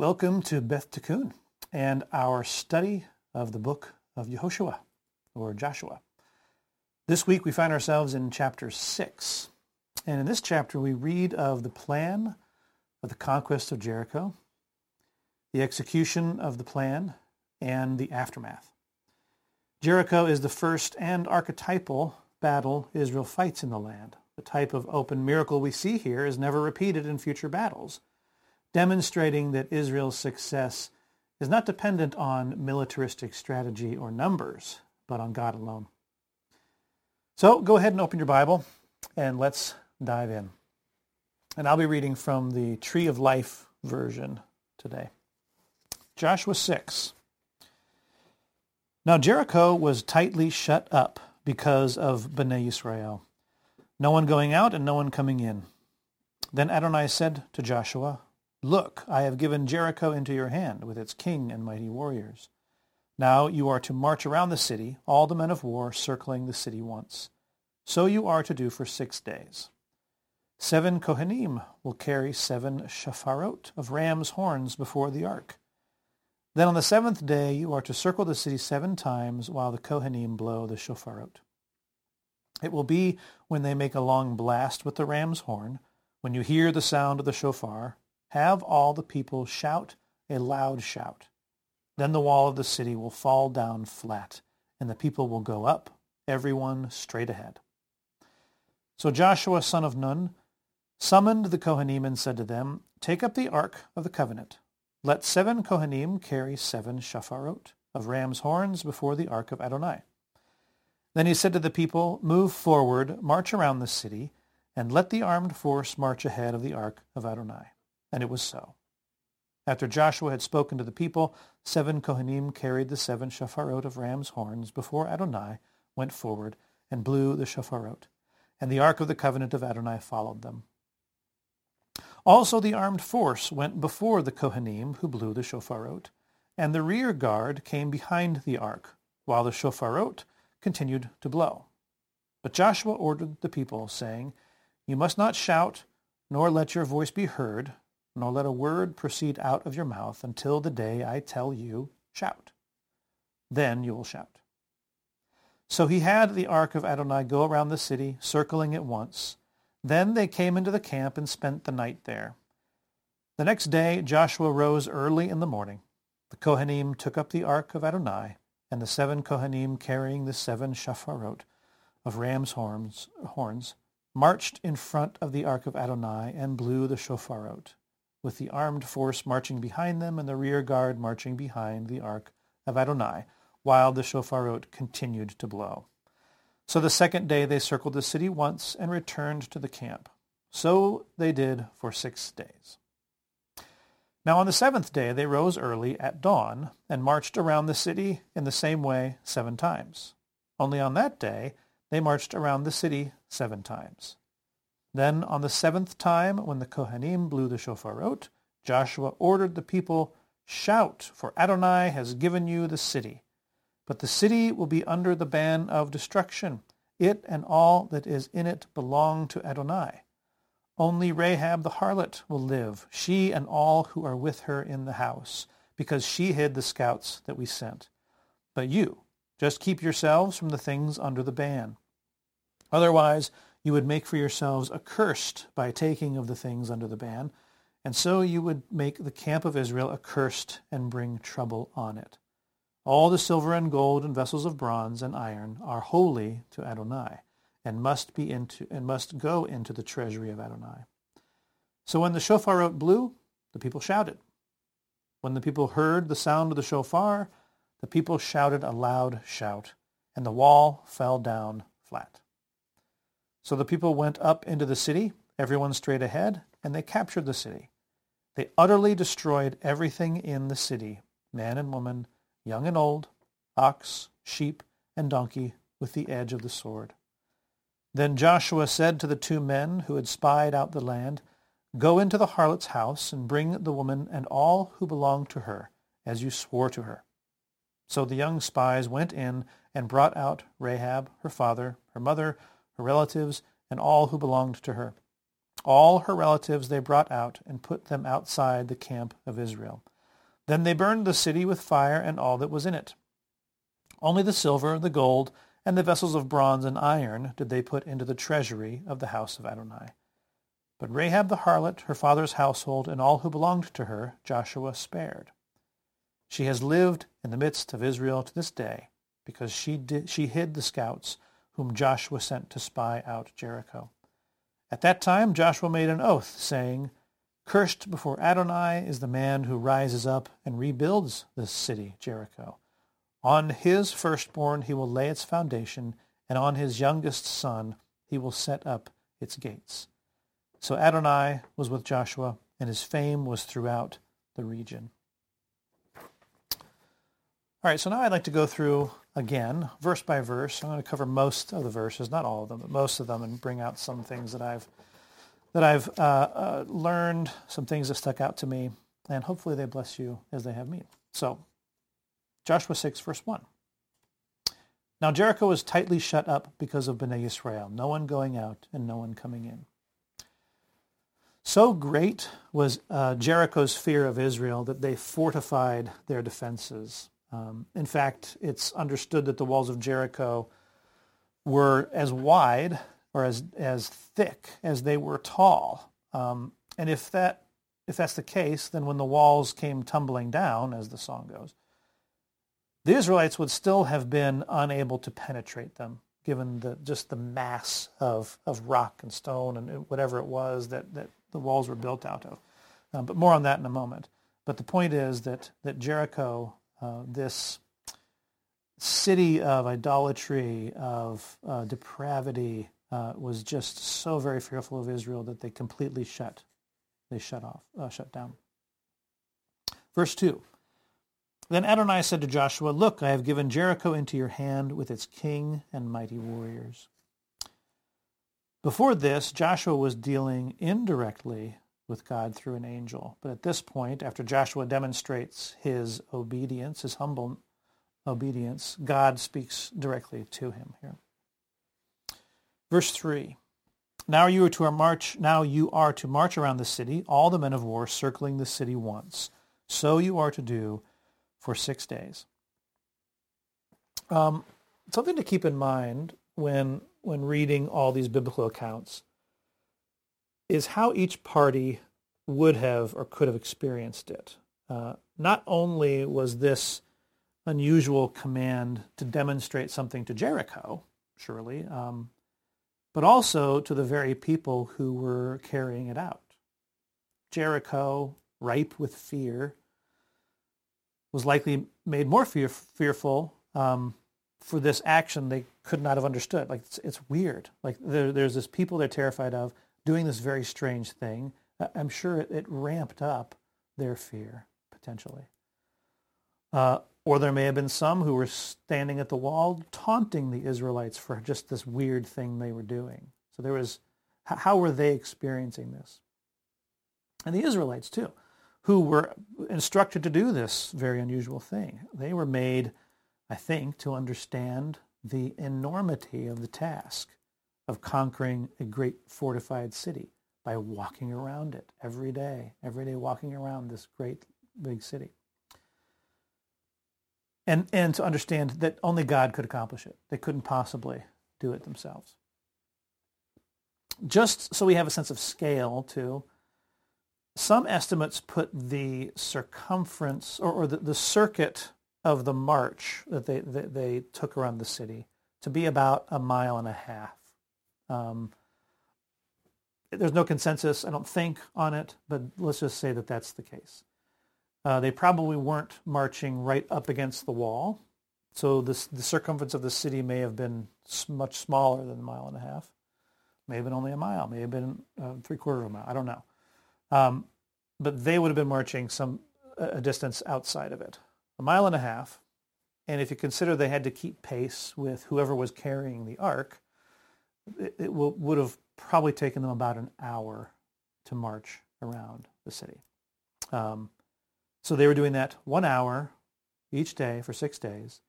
Welcome to Beth Tikkun and our study of the book of Yehoshua or Joshua. This week we find ourselves in chapter 6. And in this chapter we read of the plan of the conquest of Jericho, the execution of the plan, and the aftermath. Jericho is the first and archetypal battle Israel fights in the land. The type of open miracle we see here is never repeated in future battles, demonstrating that Israel's success is not dependent on militaristic strategy or numbers, but on God alone. So go ahead and open your Bible and let's dive in. And I'll be reading from the Tree of Life version today. Joshua 6. Now Jericho was tightly shut up because of Bnei Israel, no one going out and no one coming in. Then Adonai said to Joshua, Look, I have given Jericho into your hand with its king and mighty warriors. Now you are to march around the city, all the men of war circling the city once. So you are to do for six days. Seven Kohanim will carry seven shofarot of ram's horns before the ark. Then on the seventh day you are to circle the city seven times while the Kohanim blow the shofarot. It will be when they make a long blast with the ram's horn, when you hear the sound of the shofar, have all the people shout a loud shout. Then the wall of the city will fall down flat, and the people will go up, everyone straight ahead. So Joshua son of Nun summoned the Kohanim and said to them, Take up the ark of the covenant. Let seven Kohanim carry seven shofarot of ram's horns before the ark of Adonai. Then he said to the people, Move forward, march around the city, and let the armed force march ahead of the ark of Adonai. And it was so. After Joshua had spoken to the people, seven Kohanim carried the seven shofarot of ram's horns before Adonai, went forward, and blew the shofarot. And the ark of the covenant of Adonai followed them. Also the armed force went before the Kohanim who blew the shofarot, and the rear guard came behind the ark, while the shofarot continued to blow. But Joshua ordered the people, saying, You must not shout, nor let your voice be heard, nor let a word proceed out of your mouth until the day I tell you, shout. Then you will shout. So he had the ark of Adonai go around the city, circling it once, then they came into the camp and spent the night there. The next day Joshua rose early in the morning. The Kohanim took up the ark of Adonai, and the seven Kohanim carrying the seven shofarot of ram's horns, horns marched in front of the ark of Adonai and blew the shofarot, with the armed force marching behind them and the rear guard marching behind the ark of Adonai, while the shofarot continued to blow. So the second day they circled the city once and returned to the camp. So they did for six days. Now on the seventh day they rose early at dawn and marched around the city in the same way seven times. Only on that day they marched around the city seven times. Then on the seventh time, when the Kohanim blew the shofarot, Joshua ordered the people, Shout, for Adonai has given you the city. But the city will be under the ban of destruction. It and all that is in it belong to Adonai. Only Rahab the harlot will live, she and all who are with her in the house, because she hid the scouts that we sent. But you, just keep yourselves from the things under the ban. Otherwise, you would make for yourselves accursed by taking of the things under the ban, and so you would make the camp of Israel accursed and bring trouble on it. All the silver and gold and vessels of bronze and iron are holy to Adonai, and must be into and must go into the treasury of Adonai. So when the shofarot blew, the people shouted. When the people heard the sound of the shofar, the people shouted a loud shout, and the wall fell down flat. So the people went up into the city, everyone straight ahead, and they captured the city. They utterly destroyed everything in the city, man and woman, young and old, ox, sheep, and donkey, with the edge of the sword. Then Joshua said to the two men who had spied out the land, Go into the harlot's house and bring the woman and all who belong to her, as you swore to her. So the young spies went in and brought out Rahab, her father, her mother, her relatives, and all who belonged to her. All her relatives they brought out and put them outside the camp of Israel. Then they burned the city with fire and all that was in it. Only the silver, the gold, and the vessels of bronze and iron did they put into the treasury of the house of Adonai. But Rahab the harlot, her father's household, and all who belonged to her, Joshua spared. She has lived in the midst of Israel to this day, because she, did, she hid the scouts whom Joshua sent to spy out Jericho. At that time Joshua made an oath, saying, Cursed before Adonai is the man who rises up and rebuilds this city, Jericho. On his firstborn he will lay its foundation, and on his youngest son he will set up its gates. So Adonai was with Joshua, and his fame was throughout the region. All right, so now I'd like to go through again, verse by verse. I'm going to cover most of the verses, not all of them, but most of them, and bring out some things that I've that I've uh, uh, learned, some things that stuck out to me, and hopefully they bless you as they have me. So, Joshua 6, verse 1. Now Jericho was tightly shut up because of Bnei Israel, no one going out and no one coming in. So great was uh, Jericho's fear of Israel that they fortified their defenses. Um, in fact, it's understood that the walls of Jericho were as wide or as, as thick as they were tall. Um, and if, that, if that's the case, then when the walls came tumbling down, as the song goes, the Israelites would still have been unable to penetrate them, given the, just the mass of, of rock and stone and whatever it was that, that the walls were built out of. Um, but more on that in a moment. But the point is that, that Jericho uh, this city of idolatry, of uh, depravity, uh, was just so very fearful of Israel that they completely shut, they shut off, uh, shut down. Verse 2. Then Adonai said to Joshua, Look, I have given Jericho into your hand with its king and mighty warriors. Before this, Joshua was dealing indirectly with God through an angel. But at this point, after Joshua demonstrates his obedience, his humble obedience, God speaks directly to him here. Verse 3. Now you are to march now you are to march around the city, all the men of war circling the city once. So you are to do for six days. Um, something to keep in mind when when reading all these biblical accounts is how each party would have or could have experienced it. Uh, not only was this unusual command to demonstrate something to Jericho, surely, um, but also to the very people who were carrying it out. Jericho, ripe with fear, was likely made more fear, fearful um, for this action they could not have understood. Like it's, it's weird. Like there, there's this people they're terrified of doing this very strange thing. I'm sure it, it ramped up their fear potentially. Uh, or there may have been some who were standing at the wall taunting the Israelites for just this weird thing they were doing. So there was, how were they experiencing this? And the Israelites too, who were instructed to do this very unusual thing. They were made, I think, to understand the enormity of the task of conquering a great fortified city by walking around it every day, every day walking around this great big city. And, and to understand that only God could accomplish it. They couldn't possibly do it themselves. Just so we have a sense of scale, too, some estimates put the circumference or, or the, the circuit of the march that they, that they took around the city to be about a mile and a half. Um, there's no consensus, I don't think, on it, but let's just say that that's the case. Uh, they probably weren't marching right up against the wall, so this, the circumference of the city may have been much smaller than a mile and a half. May have been only a mile, may have been uh, three quarters of a mile. I don't know. Um, but they would have been marching some a distance outside of it, a mile and a half. And if you consider they had to keep pace with whoever was carrying the ark, it, will, would have probably taken them about an hour to march around the city. Um, so they were doing that one hour each day for six days.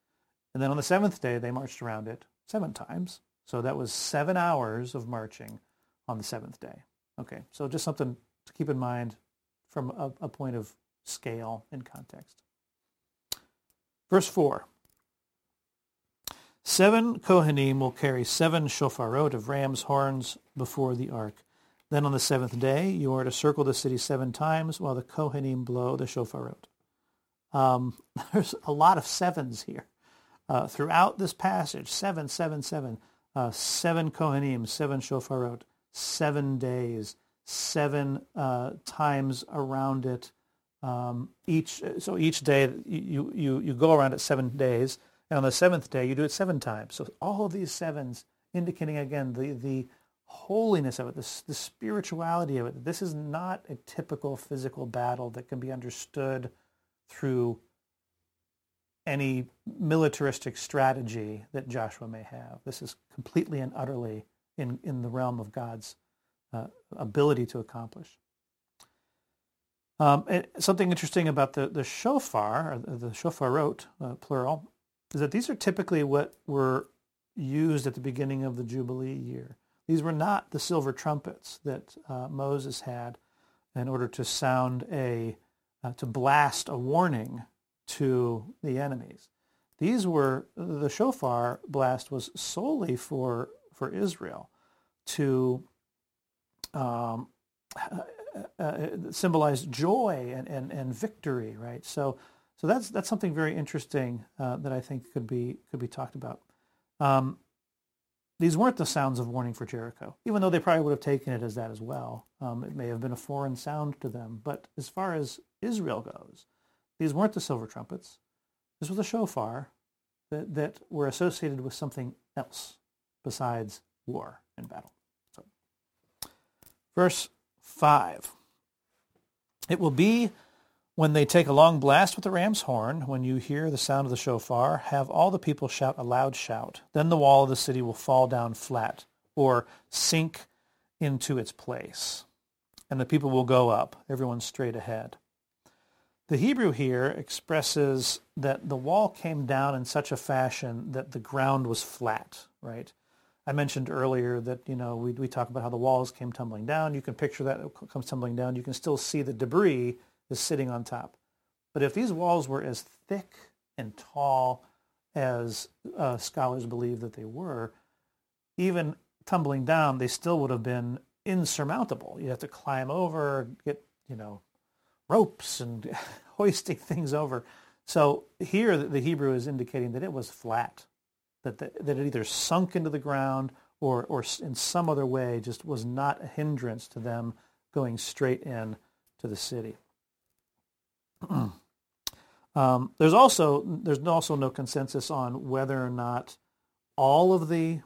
And then on the seventh day, they marched around it seven times. So that was seven hours of marching on the seventh day. Okay, so just something to keep in mind from a, a point of scale and context. Verse 4. Seven Kohanim will carry seven shofarot of ram's horns before the ark. Then on the seventh day, you are to circle the city seven times while the Kohanim blow the shofarot. Um, there's a lot of sevens here. Uh, throughout this passage, seven, seven, seven, uh, seven Kohanim, seven shofarot, seven days, seven uh, times around it. Um, each so each day you, you you go around it seven days, and on the seventh day you do it seven times. So all of these sevens indicating again the the holiness of it, the, the spirituality of it. This is not a typical physical battle that can be understood through any militaristic strategy that Joshua may have. This is completely and utterly in, in the realm of God's uh, ability to accomplish. Um, something interesting about the, the shofar, the shofarot, uh, plural, is that these are typically what were used at the beginning of the Jubilee year. These were not the silver trumpets that uh, Moses had in order to sound a, uh, to blast a warning to the enemies. These were, the shofar blast was solely for, for Israel to um, uh, uh, symbolized joy and, and, and victory, right? So, so that's that's something very interesting uh, that I think could be could be talked about. Um, these weren't the sounds of warning for Jericho, even though they probably would have taken it as that as well. Um, it may have been a foreign sound to them, but as far as Israel goes, these weren't the silver trumpets. This was a shofar that, that were associated with something else besides war and battle. Verse 5. It will be when they take a long blast with the ram's horn, when you hear the sound of the shofar, have all the people shout a loud shout. Then the wall of the city will fall down flat or sink into its place. And the people will go up, everyone straight ahead. The Hebrew here expresses that the wall came down in such a fashion that the ground was flat, right? I mentioned earlier that, you know, we, we talk about how the walls came tumbling down. You can picture that it comes tumbling down. You can still see the debris is sitting on top. But if these walls were as thick and tall as uh, scholars believe that they were, even tumbling down, they still would have been insurmountable. You have to climb over, get, you know, ropes and hoisting things over. So here the Hebrew is indicating that it was flat that, the, that it either sunk into the ground or, or in some other way just was not a hindrance to them going straight in to the city. um, there's also there's also no consensus on whether or not all of the,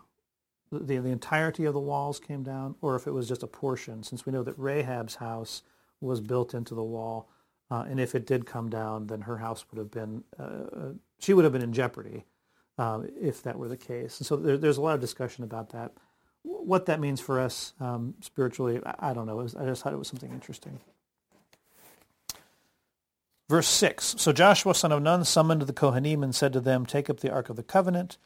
the the entirety of the walls came down, or if it was just a portion. Since we know that Rahab's house was built into the wall, uh, and if it did come down, then her house would have been uh, uh she would have been in jeopardy um, if that were the case. And so there, there's a lot of discussion about that. What that means for us um, spiritually, I, I don't know. I just thought it was something interesting. Verse 6 So Joshua son of Nun summoned the Kohanim and said to them, Take up the Ark of the Covenant.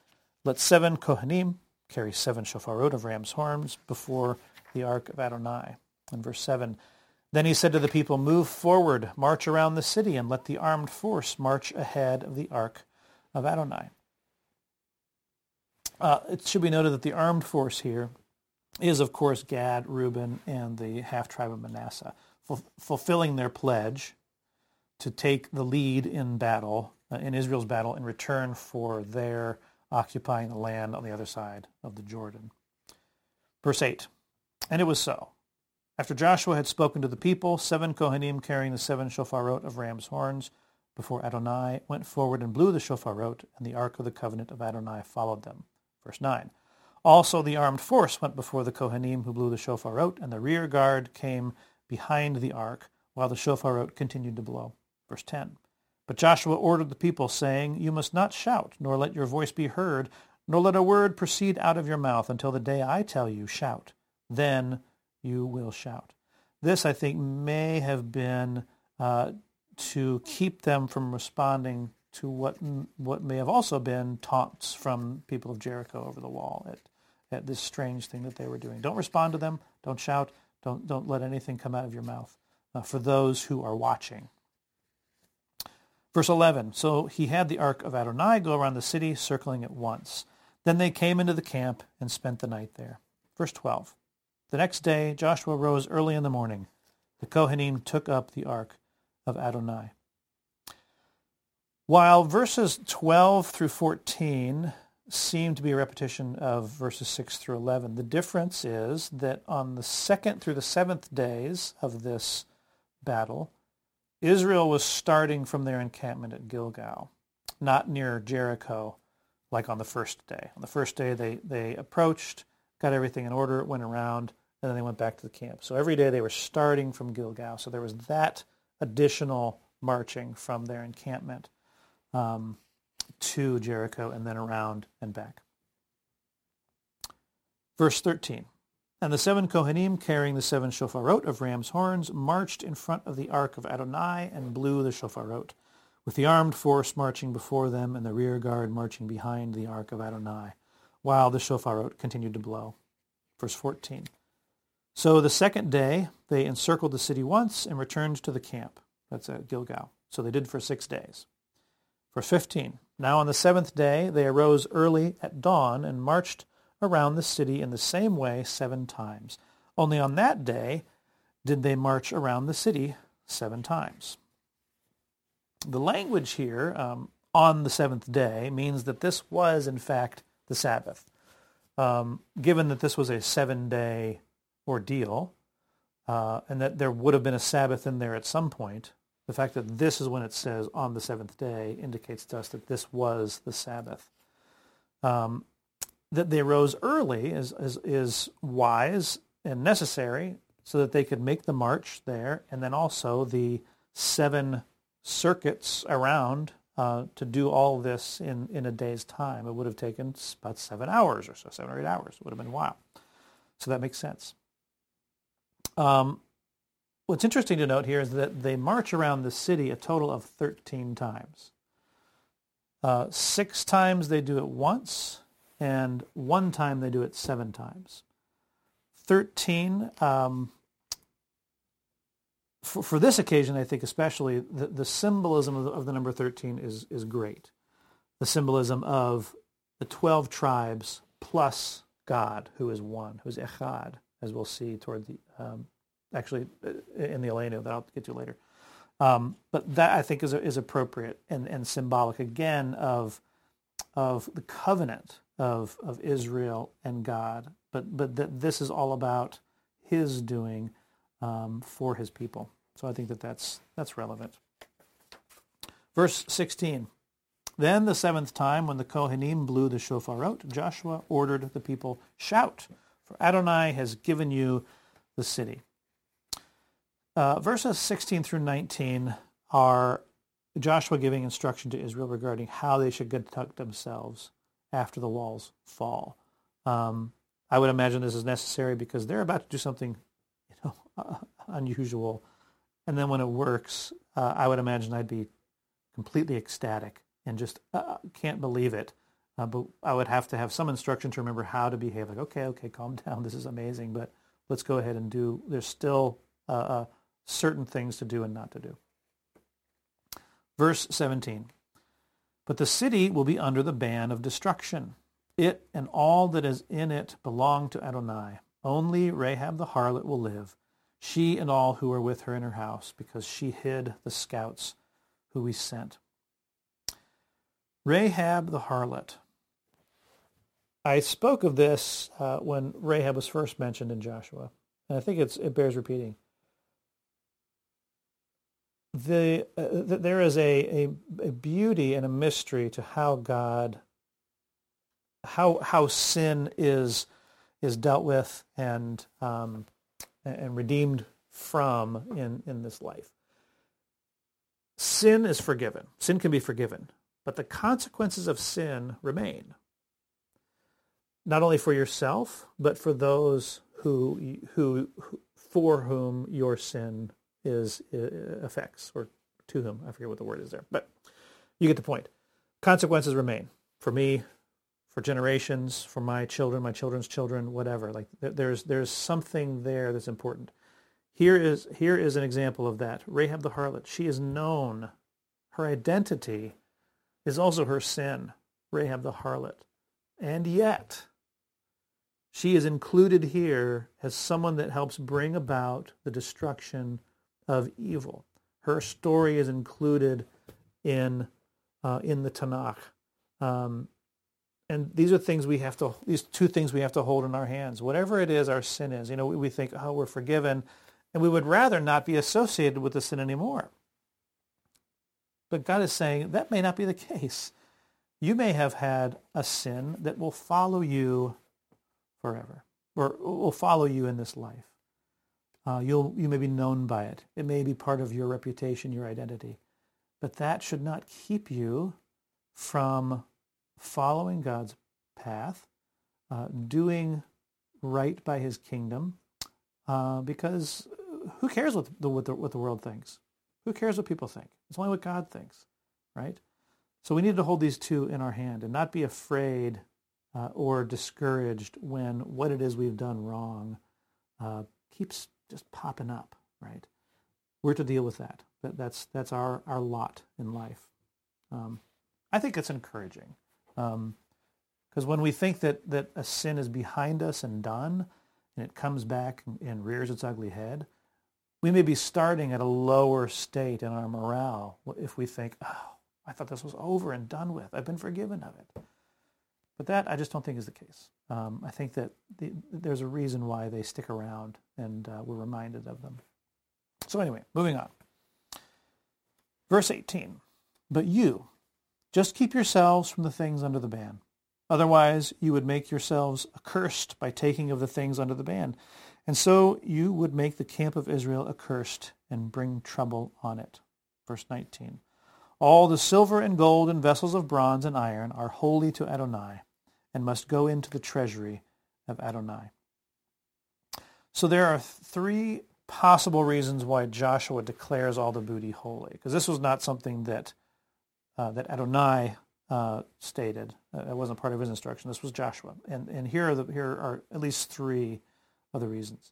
Let seven Kohanim carry seven shofarot of ram's horns before the Ark of Adonai. And verse 7 Then he said to the people, Move forward, march around the city, and let the armed force march ahead of the Ark of Adonai. Uh, it should be noted that the armed force here is, of course, Gad, Reuben, and the half-tribe of Manasseh, fulfilling their pledge to take the lead in battle, uh, in Israel's battle, in return for their occupying the land on the other side of the Jordan. Verse 8, And it was so. After Joshua had spoken to the people, seven Kohanim carrying the seven shofarot of ram's horns before Adonai went forward and blew the shofarot, and the ark of the covenant of Adonai followed them. Verse 9. Also the armed force went before the Kohanim who blew the shofarot, and the rear guard came behind the ark, while the shofarot continued to blow. Verse 10. But Joshua ordered the people, saying, You must not shout, nor let your voice be heard, nor let a word proceed out of your mouth until the day I tell you, shout. Then you will shout. This, I think, may have been uh, to keep them from responding to what what may have also been taunts from people of Jericho over the wall at, at this strange thing that they were doing. Don't respond to them. Don't shout. Don't, don't let anything come out of your mouth uh, for those who are watching. Verse 11, so he had the ark of Adonai go around the city, circling it once. Then they came into the camp and spent the night there. Verse 12, the next day Joshua rose early in the morning. The Kohanim took up the ark of Adonai. While verses 12 through 14 seem to be a repetition of verses 6 through 11, the difference is that on the second through the seventh days of this battle, Israel was starting from their encampment at Gilgal, not near Jericho like on the first day. On the first day, they, they approached, got everything in order, went around, and then they went back to the camp. So every day they were starting from Gilgal. So there was that additional marching from their encampment um, to Jericho and then around and back. Verse 13. And the seven Kohanim carrying the seven shofarot of ram's horns marched in front of the ark of Adonai and blew the shofarot, with the armed force marching before them and the rear guard marching behind the ark of Adonai, while the shofarot continued to blow. Verse 14. So the second day they encircled the city once and returned to the camp. That's at Gilgal. So they did for six days. Verse 15. Now on the seventh day they arose early at dawn and marched around the city in the same way seven times. Only on that day did they march around the city seven times. The language here, um, on the seventh day, means that this was, in fact, the Sabbath. Um, given that this was a seven-day ordeal, uh, and that there would have been a Sabbath in there at some point, the fact that this is when it says on the seventh day indicates to us that this was the Sabbath. Um, that they rose early is, is, is wise and necessary so that they could make the march there and then also the seven circuits around uh, to do all this in, in a day's time. It would have taken about seven hours or so, seven or eight hours. It would have been a while. So that makes sense. Um, what's interesting to note here is that they march around the city a total of 13 times. Uh, six times they do it once, and one time they do it seven times. 13, um, for, for this occasion, I think especially, the, the symbolism of the, of the number 13 is, is great. The symbolism of the 12 tribes plus God, who is one, who is Echad, as we'll see toward the, um, actually uh, in the Aleinu that I'll get to later. Um, but that I think is, is appropriate and, and symbolic again of, of the covenant of, of Israel and God, but, but that this is all about his doing um, for his people. So I think that that's, that's relevant. Verse 16. Then the seventh time when the Kohanim blew the shofarot, Joshua ordered the people, Shout, for Adonai has given you the city. Uh, verses 16 through 19 are Joshua giving instruction to Israel regarding how they should conduct themselves after the walls fall. Um, I would imagine this is necessary because they're about to do something, you know, uh, unusual, and then when it works, uh, I would imagine I'd be completely ecstatic and just uh, can't believe it. Uh, but I would have to have some instruction to remember how to behave. Like, okay, okay, calm down. This is amazing, but let's go ahead and do. There's still uh, uh, certain things to do and not to do. Verse 17. But the city will be under the ban of destruction. It and all that is in it belong to Adonai. Only Rahab the harlot will live, she and all who are with her in her house, because she hid the scouts who we sent. Rahab the harlot. I spoke of this uh, when Rahab was first mentioned in Joshua, and I think it bears repeating the, uh, there is a, a, a, beauty and a mystery to how God, how how sin is is dealt with and um, and redeemed from in in this life. Sin is forgiven. Sin can be forgiven, but the consequences of sin remain. Not only for yourself, but for those who who, who for whom your sin is uh, affects or to whom I forget what the word is there, but you get the point. Consequences remain for me, for generations, for my children, my children's children, whatever. Like there's there's something there that's important. Here is here is an example of that. Rahab the harlot. She is known. Her identity is also her sin. Rahab the harlot, and yet she is included here as someone that helps bring about the destruction of evil. Her story is included in uh, in the Tanakh. Um, and these are things we have to these two things we have to hold in our hands whatever it is our sin is you know we, we think oh we're forgiven and we would rather not be associated with the sin anymore but god is saying that may not be the case you may have had a sin that will follow you forever or will follow you in this life uh, you'll you may be known by it it may be part of your reputation your identity but that should not keep you from following God's path, uh, doing right by his kingdom, uh, because who cares what the, what the, what the world thinks? Who cares what people think? It's only what God thinks, right? So we need to hold these two in our hand and not be afraid uh, or discouraged when what it is we've done wrong uh, keeps just popping up, right? We're to deal with that. that that's, that's our, our lot in life. Um, I think it's encouraging. Because um, when we think that, that a sin is behind us and done, and it comes back and, and rears its ugly head, we may be starting at a lower state in our morale if we think, oh, I thought this was over and done with. I've been forgiven of it. But that I just don't think is the case. Um, I think that the, there's a reason why they stick around and uh, we're reminded of them. So anyway, moving on. Verse 18. But you, just keep yourselves from the things under the ban. Otherwise, you would make yourselves accursed by taking of the things under the ban. And so you would make the camp of Israel accursed and bring trouble on it. Verse 19. All the silver and gold and vessels of bronze and iron are holy to Adonai and must go into the treasury of Adonai. So there are three possible reasons why Joshua declares all the booty holy, because this was not something that uh, that Adonai uh, stated. Uh, it wasn't part of his instruction. This was Joshua. And, and here, are the, here are at least three of the reasons.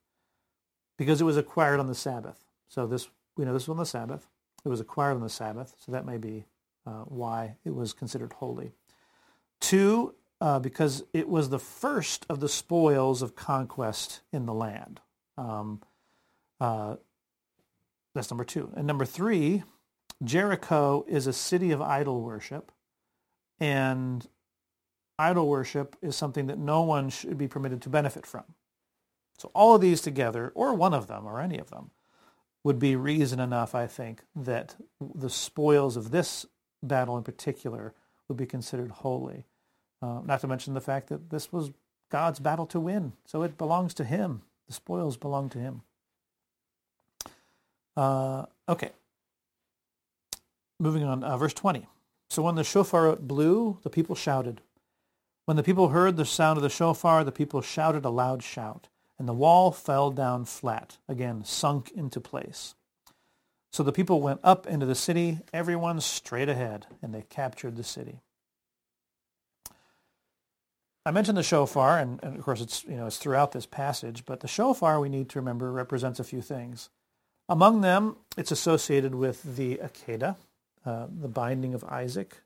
Because it was acquired on the Sabbath. So this, we know this was on the Sabbath. It was acquired on the Sabbath, so that may be uh, why it was considered holy. Two, uh, because it was the first of the spoils of conquest in the land. Um, uh, that's number two. And number three, Jericho is a city of idol worship, and idol worship is something that no one should be permitted to benefit from. So all of these together, or one of them, or any of them, would be reason enough, I think, that the spoils of this battle in particular would be considered holy. Uh, not to mention the fact that this was God's battle to win, so it belongs to Him. The spoils belong to Him. Uh, okay, Moving on, uh, verse 20. So when the shofar blew, the people shouted. When the people heard the sound of the shofar, the people shouted a loud shout, and the wall fell down flat, again sunk into place. So the people went up into the city, everyone straight ahead, and they captured the city. I mentioned the shofar, and, and, of course it's you know it's throughout this passage, but the shofar we need to remember represents a few things. Among them, it's associated with the Akedah, uh, the binding of Isaac.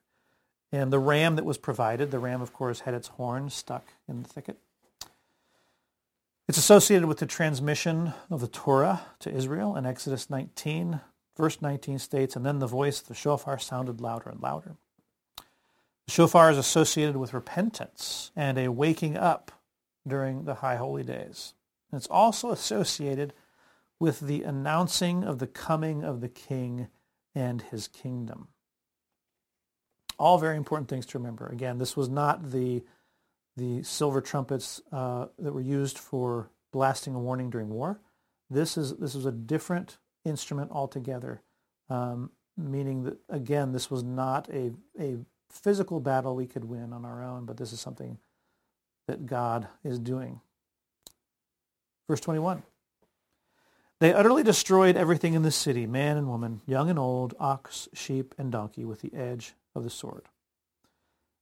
And the ram that was provided, the ram, of course, had its horn stuck in the thicket. It's associated with the transmission of the Torah to Israel in Exodus 19. Verse 19 states, And then the voice of the shofar sounded louder and louder. Shofar is associated with repentance and a waking up during the high holy days. And it's also associated with the announcing of the coming of the king and his kingdom. All very important things to remember. Again, this was not the, the silver trumpets uh, that were used for blasting a warning during war. This is this was a different instrument altogether, um, meaning that again, this was not a a physical battle we could win on our own, but this is something that God is doing. Verse 21. They utterly destroyed everything in the city, man and woman, young and old, ox, sheep, and donkey, with the edge of the sword.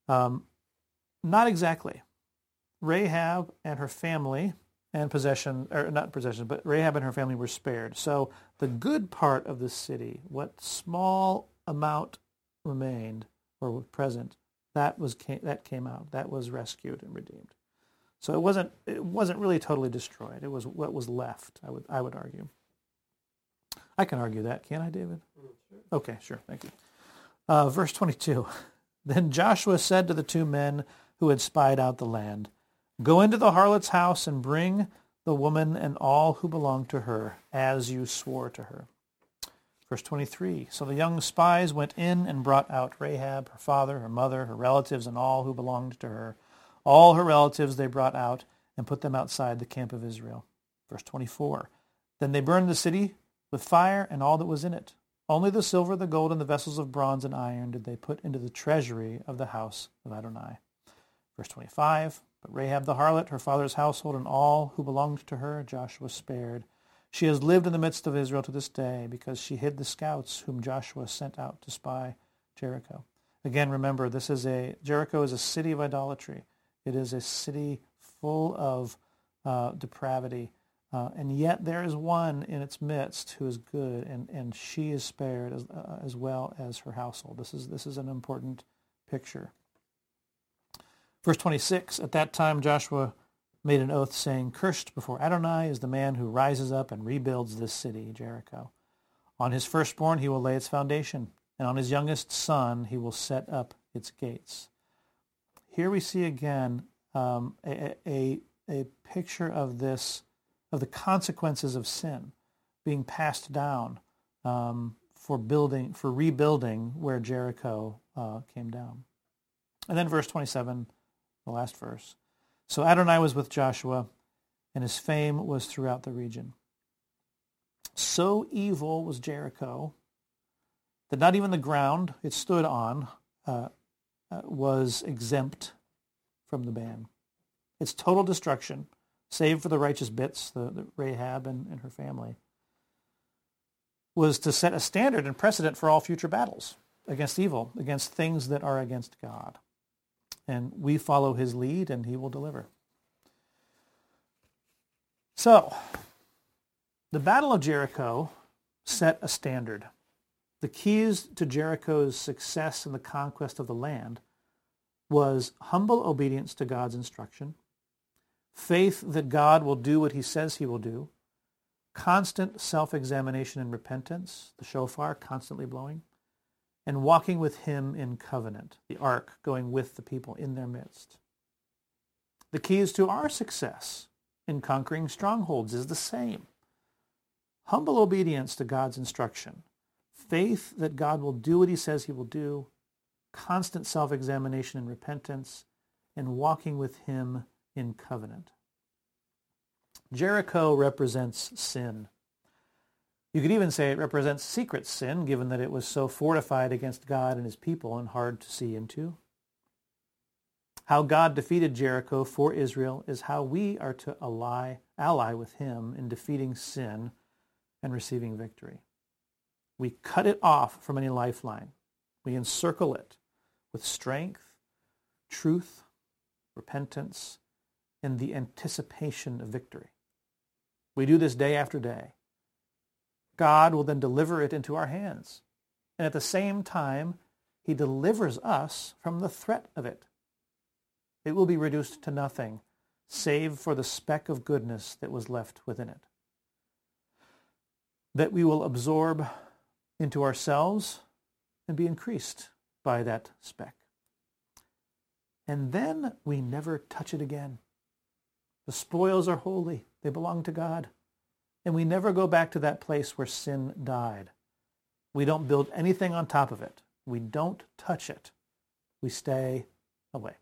Um, not exactly. Rahab and her family and possession, or not possession, but Rahab and her family were spared. So the good part of the city, what small amount remained or was present, that was that came out. That was rescued and redeemed. So it wasn't it wasn't really totally destroyed. It was what was left. I would I would argue. I can argue that, can I, David? Okay, sure. Thank you. Uh, verse 22. Then Joshua said to the two men who had spied out the land, Go into the harlot's house and bring the woman and all who belong to her, as you swore to her. Verse 23, So the young spies went in and brought out Rahab, her father, her mother, her relatives, and all who belonged to her. All her relatives they brought out and put them outside the camp of Israel. Verse 24, Then they burned the city with fire and all that was in it. Only the silver, the gold, and the vessels of bronze and iron did they put into the treasury of the house of Adonai. Verse 25, but Rahab the harlot, her father's household, and all who belonged to her, Joshua spared. She has lived in the midst of Israel to this day because she hid the scouts whom Joshua sent out to spy Jericho. Again, remember, this is a Jericho is a city of idolatry. It is a city full of uh, depravity. Uh, and yet there is one in its midst who is good, and, and she is spared as, uh, as well as her household. This is, this is an important picture. Verse 26, at that time Joshua made an oath saying, Cursed before Adonai is the man who rises up and rebuilds this city, Jericho. On his firstborn he will lay its foundation, and on his youngest son he will set up its gates. Here we see again um, a, a, a picture of this, of the consequences of sin being passed down um, for building, for rebuilding where Jericho uh, came down. And then verse 27 the last verse. So Adonai was with Joshua, and his fame was throughout the region. So evil was Jericho that not even the ground it stood on uh, uh, was exempt from the ban. Its total destruction, save for the righteous bits, the, the Rahab and, and her family, was to set a standard and precedent for all future battles against evil, against things that are against God and we follow his lead and he will deliver. So, the Battle of Jericho set a standard. The keys to Jericho's success in the conquest of the land was humble obedience to God's instruction, faith that God will do what he says he will do, constant self-examination and repentance, the shofar constantly blowing, and walking with him in covenant, the ark going with the people in their midst. The keys to our success in conquering strongholds is the same. Humble obedience to God's instruction, faith that God will do what he says he will do, constant self-examination and repentance, and walking with him in covenant. Jericho represents sin. You could even say it represents secret sin, given that it was so fortified against God and his people and hard to see into. How God defeated Jericho for Israel is how we are to ally, ally with him in defeating sin and receiving victory. We cut it off from any lifeline. We encircle it with strength, truth, repentance, and the anticipation of victory. We do this day after day. God will then deliver it into our hands. And at the same time, he delivers us from the threat of it. It will be reduced to nothing, save for the speck of goodness that was left within it. That we will absorb into ourselves and be increased by that speck. And then we never touch it again. The spoils are holy. They belong to God. And we never go back to that place where sin died. We don't build anything on top of it. We don't touch it. We stay away.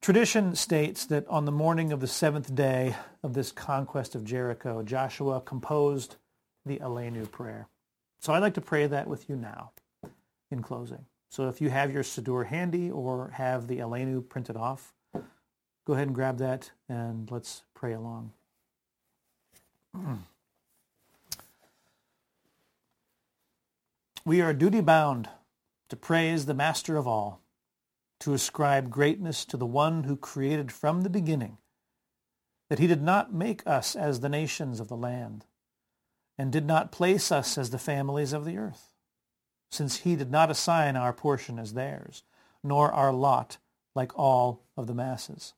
Tradition states that on the morning of the seventh day of this conquest of Jericho, Joshua composed the Aleinu prayer. So I'd like to pray that with you now in closing. So if you have your Siddur handy or have the Aleinu printed off, go ahead and grab that and let's pray along. we are duty bound to praise the Master of all, to ascribe greatness to the one who created from the beginning, that he did not make us as the nations of the land, and did not place us as the families of the earth, since he did not assign our portion as theirs, nor our lot like all of the masses.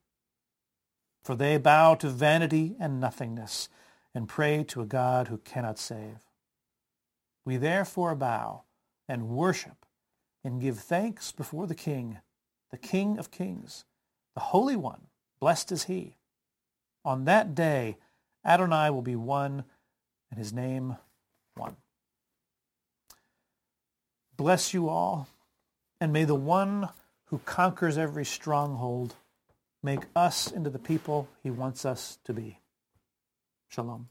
For they bow to vanity and nothingness, and pray to a God who cannot save. We therefore bow and worship and give thanks before the King, the King of kings, the Holy One, blessed is he. On that day, Adonai will be one and his name one. Bless you all, and may the one who conquers every stronghold make us into the people he wants us to be. Shalom.